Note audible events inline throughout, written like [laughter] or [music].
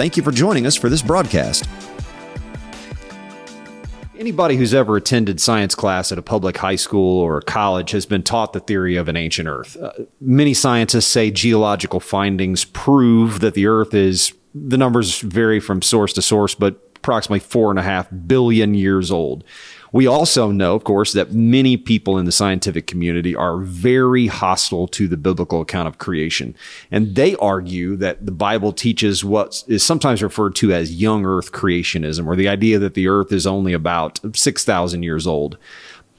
Thank you for joining us for this broadcast. Anybody who's ever attended science class at a public high school or college has been taught the theory of an ancient Earth. Uh, many scientists say geological findings prove that the Earth is, the numbers vary from source to source, but approximately four and a half billion years old. We also know, of course, that many people in the scientific community are very hostile to the biblical account of creation. And they argue that the Bible teaches what is sometimes referred to as young earth creationism, or the idea that the earth is only about 6,000 years old.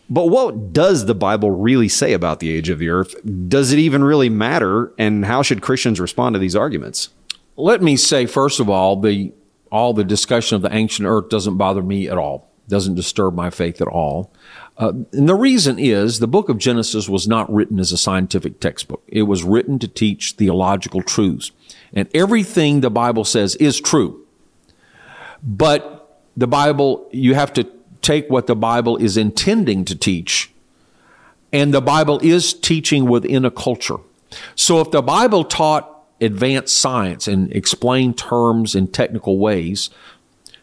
But what does the Bible really say about the age of the earth? Does it even really matter? And how should Christians respond to these arguments? Let me say, first of all, the all the discussion of the ancient earth doesn't bother me at all doesn't disturb my faith at all. Uh, and the reason is the book of Genesis was not written as a scientific textbook. It was written to teach theological truths. And everything the Bible says is true. But the Bible, you have to take what the Bible is intending to teach. And the Bible is teaching within a culture. So if the Bible taught advanced science and explained terms in technical ways,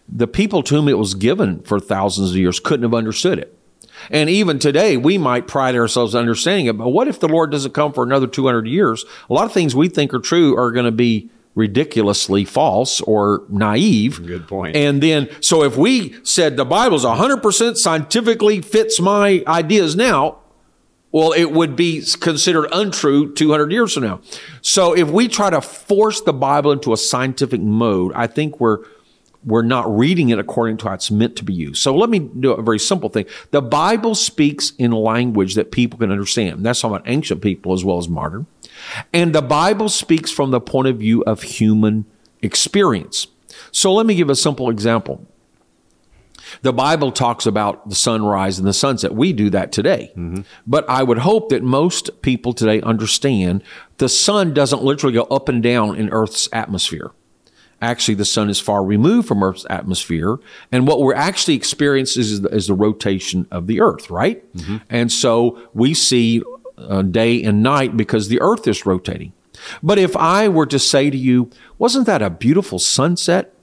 the people to whom it was given for thousands of years couldn't have understood it. And even today, we might pride ourselves on understanding it. But what if the Lord doesn't come for another 200 years? A lot of things we think are true are going to be ridiculously false or naive. Good point. And then, so if we said the Bible's 100% scientifically fits my ideas now, well, it would be considered untrue 200 years from now. So if we try to force the Bible into a scientific mode, I think we're we're not reading it according to how it's meant to be used. So let me do a very simple thing. The Bible speaks in language that people can understand. That's talking about ancient people as well as modern. And the Bible speaks from the point of view of human experience. So let me give a simple example. The Bible talks about the sunrise and the sunset. We do that today. Mm-hmm. But I would hope that most people today understand the sun doesn't literally go up and down in Earth's atmosphere actually the sun is far removed from Earth's atmosphere. And what we're actually experiencing is the, is the rotation of the Earth, right? Mm-hmm. And so we see uh, day and night because the Earth is rotating. But if I were to say to you, wasn't that a beautiful sunset?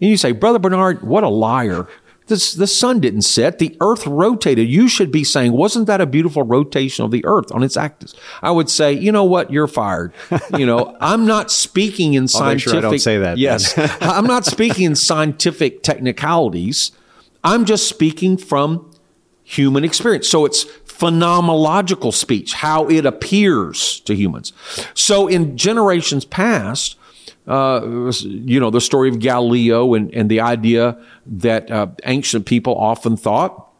And you say, Brother Bernard, what a liar. The, the sun didn't set. The earth rotated. You should be saying, wasn't that a beautiful rotation of the earth on its axis? I would say, you know what? You're fired. You know, [laughs] I'm not speaking in scientific. Sure I don't say that. Yes. [laughs] I'm not speaking in scientific technicalities. I'm just speaking from human experience. So it's phenomenological speech, how it appears to humans. So in generations past, uh, you know, the story of Galileo and, and the idea that uh, ancient people often thought,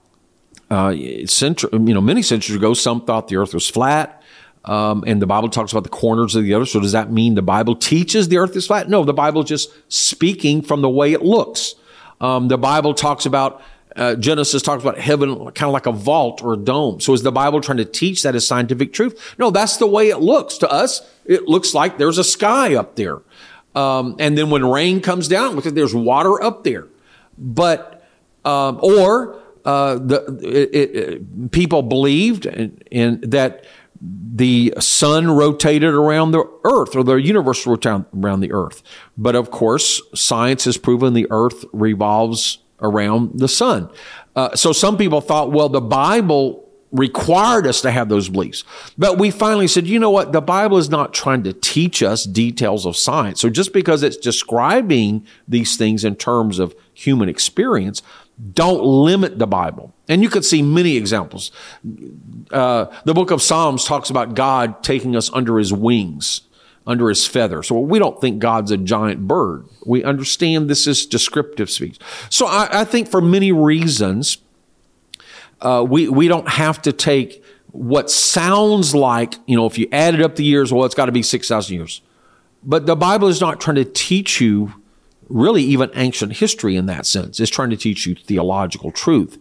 uh, century, you know, many centuries ago, some thought the earth was flat. Um, and the Bible talks about the corners of the earth. So does that mean the Bible teaches the earth is flat? No, the Bible is just speaking from the way it looks. Um, the Bible talks about uh, Genesis talks about heaven kind of like a vault or a dome. So is the Bible trying to teach that as scientific truth? No, that's the way it looks to us. It looks like there's a sky up there. Um, and then when rain comes down, there's water up there. But um, or uh, the it, it, people believed in, in, that the sun rotated around the earth or the universe rotated around the earth. But of course, science has proven the earth revolves around the sun. Uh, so some people thought, well, the Bible required us to have those beliefs. But we finally said, you know what? The Bible is not trying to teach us details of science. So just because it's describing these things in terms of human experience, don't limit the Bible. And you could see many examples. Uh, the book of Psalms talks about God taking us under his wings, under his feather. So we don't think God's a giant bird. We understand this is descriptive speech. So I, I think for many reasons, uh, we, we don't have to take what sounds like, you know, if you added up the years, well, it's got to be 6,000 years. But the Bible is not trying to teach you really even ancient history in that sense. It's trying to teach you theological truth.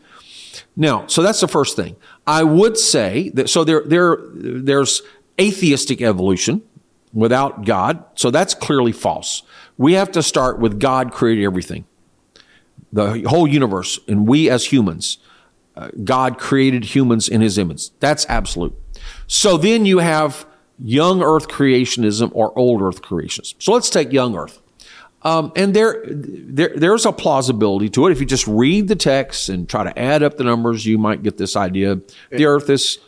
Now, so that's the first thing. I would say that so there there there's atheistic evolution without God. So that's clearly false. We have to start with God created everything. The whole universe and we as humans uh, God created humans in his image. That's absolute. So then you have young earth creationism or old earth creationism. So let's take young earth. Um, and there, there, there's a plausibility to it. If you just read the text and try to add up the numbers, you might get this idea. The earth is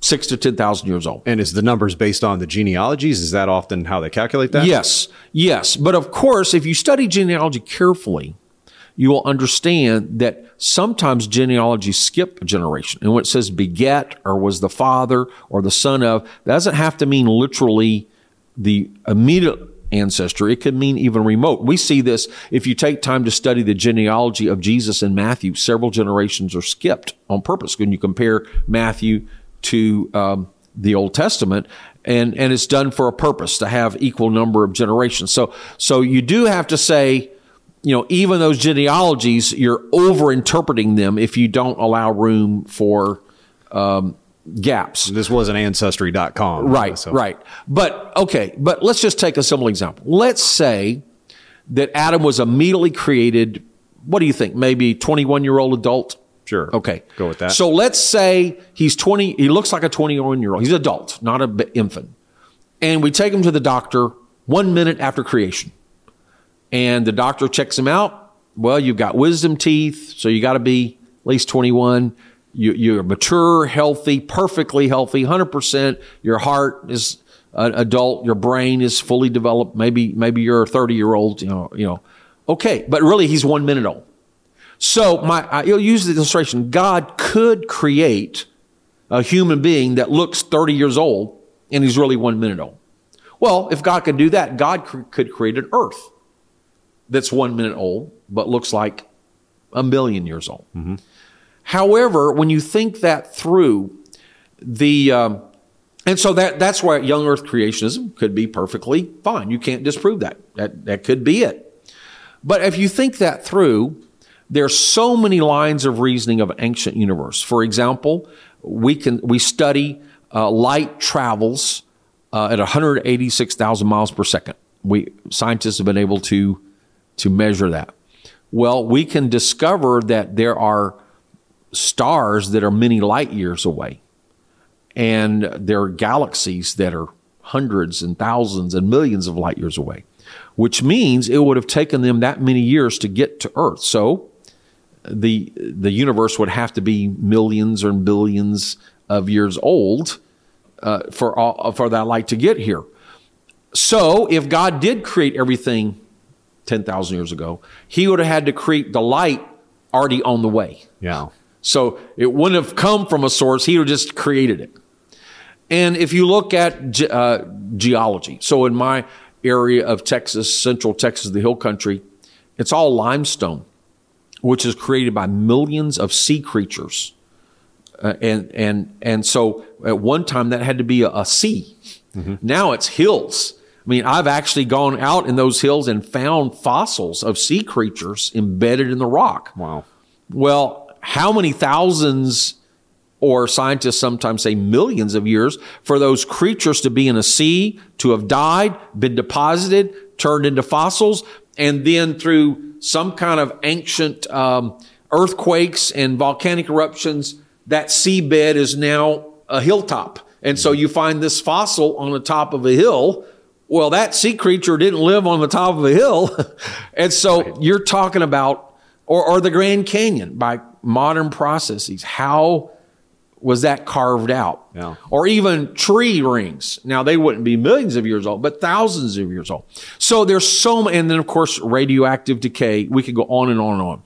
six to 10,000 years old. And is the numbers based on the genealogies? Is that often how they calculate that? Yes, yes. But of course, if you study genealogy carefully, you will understand that sometimes genealogies skip a generation. And when it says beget or was the father or the son of, doesn't have to mean literally the immediate ancestor. It could mean even remote. We see this if you take time to study the genealogy of Jesus in Matthew, several generations are skipped on purpose. When you compare Matthew to um, the Old Testament, and and it's done for a purpose to have equal number of generations. So so you do have to say you know, even those genealogies, you're over interpreting them if you don't allow room for um, gaps. This wasn't ancestry.com. Right, so. right. But okay, but let's just take a simple example. Let's say that Adam was immediately created, what do you think? Maybe 21 year old adult? Sure. Okay. Go with that. So let's say he's 20, he looks like a 21 year old. He's an adult, not an infant. And we take him to the doctor one minute after creation and the doctor checks him out. Well, you've got wisdom teeth, so you got to be at least 21. You, are mature, healthy, perfectly healthy, 100%. Your heart is an adult. Your brain is fully developed. Maybe, maybe you're a 30 year old, you know, you know. Okay. But really, he's one minute old. So my, I, you'll use the illustration. God could create a human being that looks 30 years old and he's really one minute old. Well, if God could do that, God could create an earth that's one minute old, but looks like a million years old. Mm-hmm. However, when you think that through, the um, and so that that's why young Earth creationism could be perfectly fine. You can't disprove that. That that could be it. But if you think that through, there's so many lines of reasoning of ancient universe. For example, we can we study uh, light travels uh, at 186,000 miles per second. We scientists have been able to to measure that? Well, we can discover that there are stars that are many light years away, and there are galaxies that are hundreds and thousands and millions of light years away, which means it would have taken them that many years to get to Earth. So the the universe would have to be millions or billions of years old uh, for all, for that light to get here. So if God did create everything 10,000 years ago, he would have had to create the light already on the way. Yeah. So it wouldn't have come from a source. He would have just created it. And if you look at ge- uh, geology, so in my area of Texas, central Texas, the hill country, it's all limestone, which is created by millions of sea creatures. Uh, and, and, and so at one time that had to be a, a sea. Mm-hmm. Now it's hills I mean, I've actually gone out in those hills and found fossils of sea creatures embedded in the rock. Wow. Well, how many thousands or scientists sometimes say millions of years for those creatures to be in a sea, to have died, been deposited, turned into fossils, and then through some kind of ancient um, earthquakes and volcanic eruptions, that seabed is now a hilltop. And so you find this fossil on the top of a hill well, that sea creature didn't live on the top of a hill. [laughs] and so right. you're talking about, or, or the Grand Canyon by modern processes. How was that carved out? Yeah. Or even tree rings. Now they wouldn't be millions of years old, but thousands of years old. So there's so many, and then of course radioactive decay. We could go on and on and on.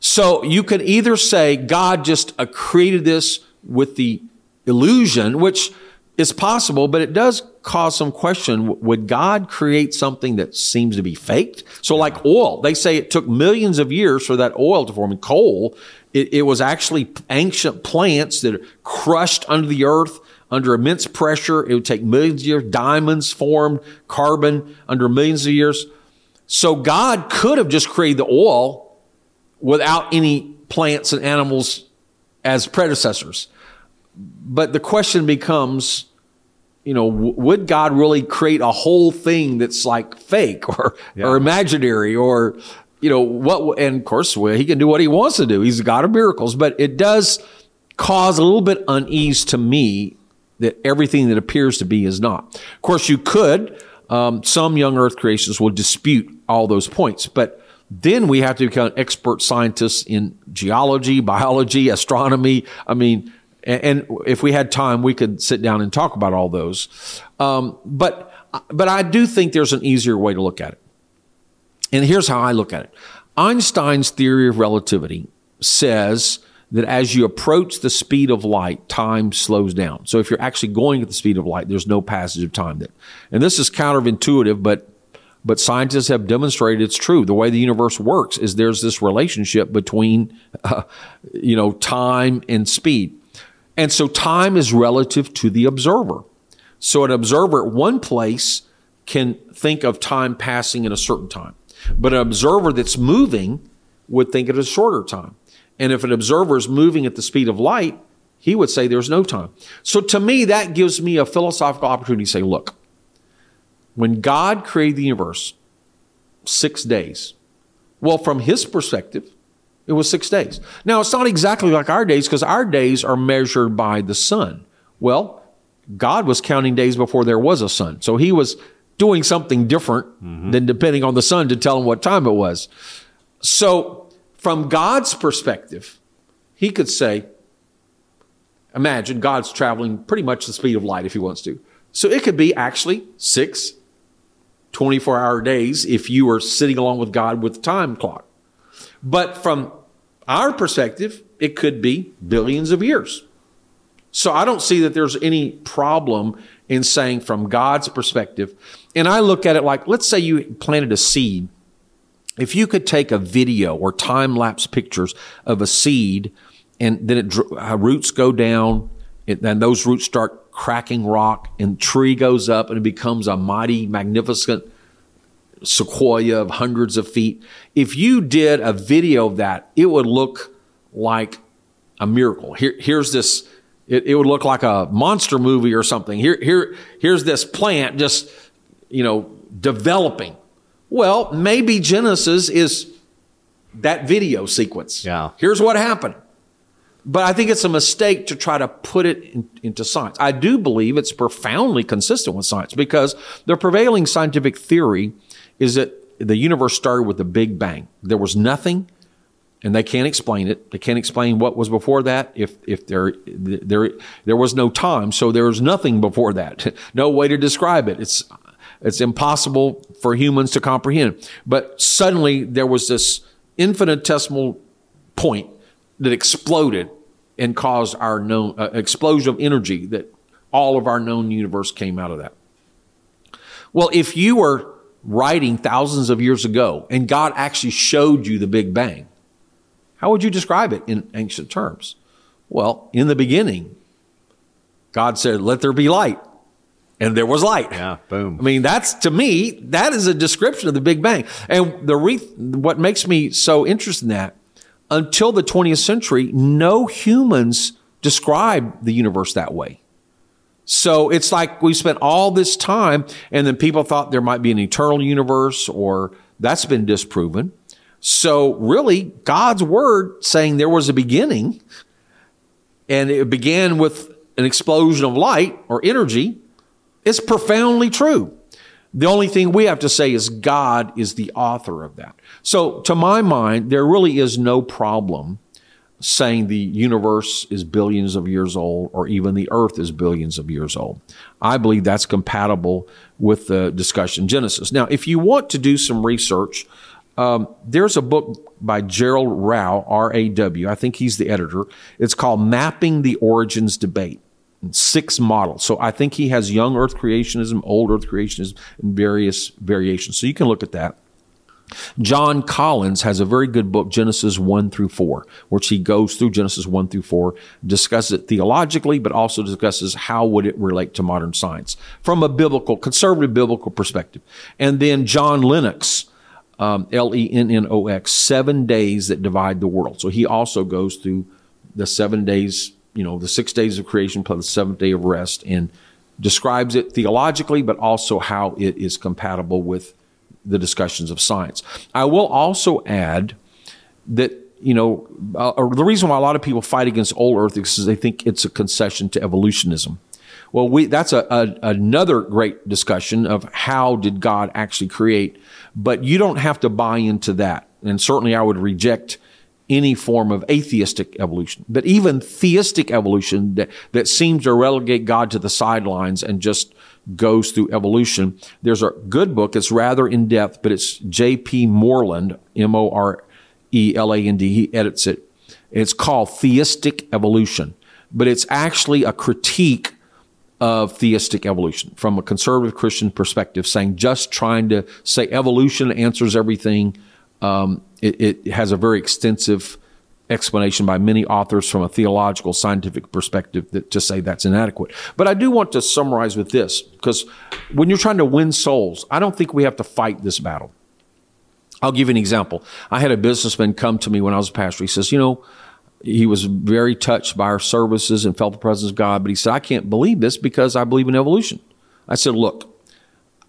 So you could either say God just uh, created this with the illusion, which is possible, but it does cause some question. Would God create something that seems to be faked? So like oil, they say it took millions of years for that oil to form. And coal, it, it was actually ancient plants that are crushed under the earth under immense pressure. It would take millions of years. Diamonds formed, carbon under millions of years. So God could have just created the oil without any plants and animals as predecessors. But the question becomes, you know, w- would God really create a whole thing that's like fake or, Yeah. or imaginary or, you know, what, and of course, well, he can do what he wants to do. He's a God of miracles, but it does cause a little bit unease to me that everything that appears to be is not. Of course, you could, um, some young earth creationists will dispute all those points, but then we have to become expert scientists in geology, biology, astronomy. I mean, and, and if we had time, we could sit down and talk about all those. Um, but, but I do think there's an easier way to look at it. And here's how I look at it Einstein's theory of relativity says that as you approach the speed of light, time slows down. So if you're actually going at the speed of light, there's no passage of time then. And this is counterintuitive, but but scientists have demonstrated it's true. The way the universe works is there's this relationship between, uh, [laughs] you know, time and speed. And so time is relative to the observer. So an observer at one place can think of time passing in a certain time. But an observer that's moving would think it a shorter time. And if an observer is moving at the speed of light, he would say there's no time. So to me, that gives me a philosophical opportunity to say, look, when God created the universe, six days. Well, from his perspective, it was six days. Now, it's not exactly like our days because our days are measured by the sun. Well, God was counting days before there was a sun. So he was doing something different mm-hmm. than depending on the sun to tell him what time it was. So, from God's perspective, he could say, imagine God's traveling pretty much the speed of light if he wants to. So it could be actually six 24 hour days if you were sitting along with God with the time clock. But from our perspective, it could be billions of years. So I don't see that there's any problem in saying from God's perspective. And I look at it like, let's say you planted a seed. If you could take a video or time lapse pictures of a seed and then it, uh, roots go down and then those roots start cracking rock and tree goes up and it becomes a mighty, magnificent sequoia of hundreds of feet. If you did a video of that, it would look like a miracle. Here, here's this. It, it would look like a monster movie or something. Here, here, here's this plant just, you know, developing. Well, maybe Genesis is that video sequence. Yeah. Here's what happened. But I think it's a mistake to try to put it in, into science. I do believe it's profoundly consistent with science because the prevailing scientific theory is that the universe started with the Big Bang. There was nothing, and they can't explain it. They can't explain what was before that. If if there there there was no time, so there was nothing before that. [laughs] no way to describe it. It's it's impossible for humans to comprehend. But suddenly there was this infinitesimal point that exploded and caused our known uh, explosion of energy that all of our known universe came out of that. Well, if you were writing thousands of years ago and God actually showed you the Big Bang, how would you describe it in ancient terms? Well, in the beginning, God said, Let there be light. And there was light. Yeah, boom. I mean, that's to me, that is a description of the Big Bang. And the re- what makes me so interested in that, until the 20th century, no humans described the universe that way. So it's like we spent all this time, and then people thought there might be an eternal universe, or that's been disproven. So really, God's word saying there was a beginning, and it began with an explosion of light or energy, is profoundly true. The only thing we have to say is God is the author of that. So, to my mind, there really is no problem saying the universe is billions of years old or even the earth is billions of years old. I believe that's compatible with the discussion Genesis. Now, if you want to do some research, um, there's a book by Gerald Rau, R A W. I think he's the editor. It's called Mapping the Origins Debate. Six models. So I think he has young Earth creationism, old Earth creationism, and various variations. So you can look at that. John Collins has a very good book, Genesis 1 through 4, which he goes through Genesis 1 through 4, discusses it theologically, but also discusses how would it relate to modern science from a biblical, conservative biblical perspective. And then John Lennox um, L E N N O X, seven days that divide the world. So he also goes through the seven days, you know, the six days of creation plus the seventh day of rest and describes it theologically, but also how it is compatible with the discussions of science. I will also add that you know, uh, the reason why a lot of people fight against old Earth is because they think it's a concession to evolutionism. Well, we, that's a, a, another great discussion of how did God actually create, but you don't have to buy into that. And certainly I would reject any form of atheistic evolution. But even theistic evolution that, that seems to relegate God to the sidelines and just goes through evolution. There's a good book. It's rather in depth, but it's J.P. Moreland, M-O-R E L A N D. He edits it. It's called Theistic Evolution, but it's actually a critique of theistic evolution from a conservative Christian perspective, saying just trying to say evolution answers everything. Um, it, it, has a very extensive explanation by many authors from a theological, scientific perspective that to say that's inadequate. But I do want to summarize with this because when you're trying to win souls, I don't think we have to fight this battle. I'll give you an example. I had a businessman come to me when I was a pastor. He says, you know, he was very touched by our services and felt the presence of God, but he said, I can't believe this because I believe in evolution. I said, look,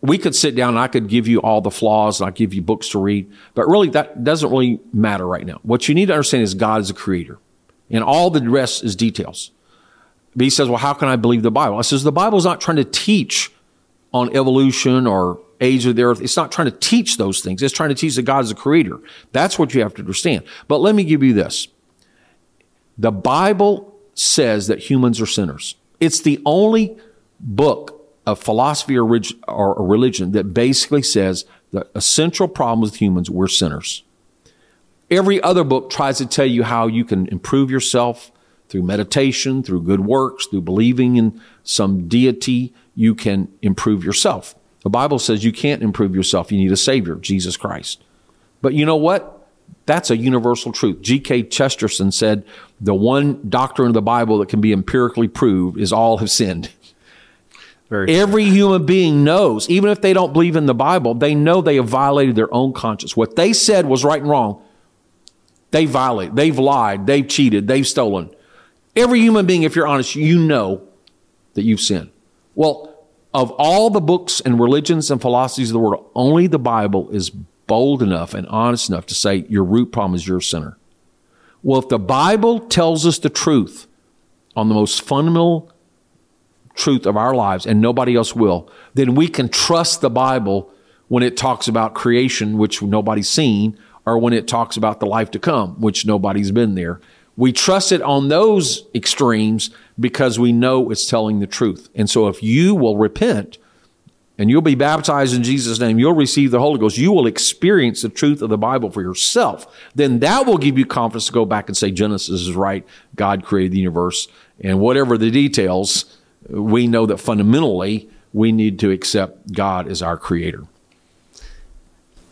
we could sit down and I could give you all the flaws and I give you books to read, but really that doesn't really matter right now. What you need to understand is God is a creator and all the rest is details. But he says, well, how can I believe the Bible? I says, the Bible is not trying to teach on evolution or age of the earth. It's not trying to teach those things. It's trying to teach that God is a creator. That's what you have to understand. But let me give you this. The Bible says that humans are sinners. It's the only book of philosophy or, a religion that basically says that a central problem with humans, we're sinners. Every other book tries to tell you how you can improve yourself through meditation, through good works, through believing in some deity, you can improve yourself. The Bible says you can't improve yourself. You need a Savior, Jesus Christ. But you know what? That's a universal truth. G.K. Chesterton said the one doctrine of the Bible that can be empirically proved is all have sinned. [laughs] Very Every true. human being knows, even if they don't believe in the Bible, they know they have violated their own conscience. What they said was right and wrong. They violate. They've lied. They've cheated. They've stolen. Every human being, if you're honest, you know that you've sinned. Well, of all the books and religions and philosophies of the world, only the Bible is bold enough and honest enough to say your root problem is your sinner. Well, if the Bible tells us the truth on the most fundamental truth of our lives and nobody else will, then we can trust the Bible when it talks about creation, which nobody's seen, or when it talks about the life to come, which nobody's been there. We trust it on those extremes because we know it's telling the truth. And so if you will repent and you'll be baptized in Jesus' name, you'll receive the Holy Ghost, you will experience the truth of the Bible for yourself. Then that will give you confidence to go back and say Genesis is right. God created the universe. And whatever the details, we know that fundamentally we need to accept God as our creator.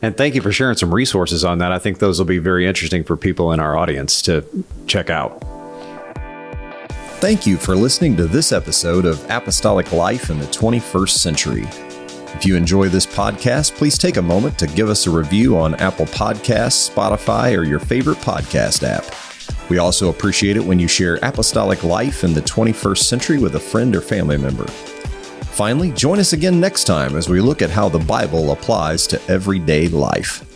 And thank you for sharing some resources on that. I think those will be very interesting for people in our audience to check out. Thank you for listening to this episode of Apostolic Life in the 21st Century. If you enjoy this podcast, please take a moment to give us a review on Apple Podcasts, Spotify, or your favorite podcast app. We also appreciate it when you share Apostolic Life in the 21st Century with a friend or family member. Finally, join us again next time as we look at how the Bible applies to everyday life.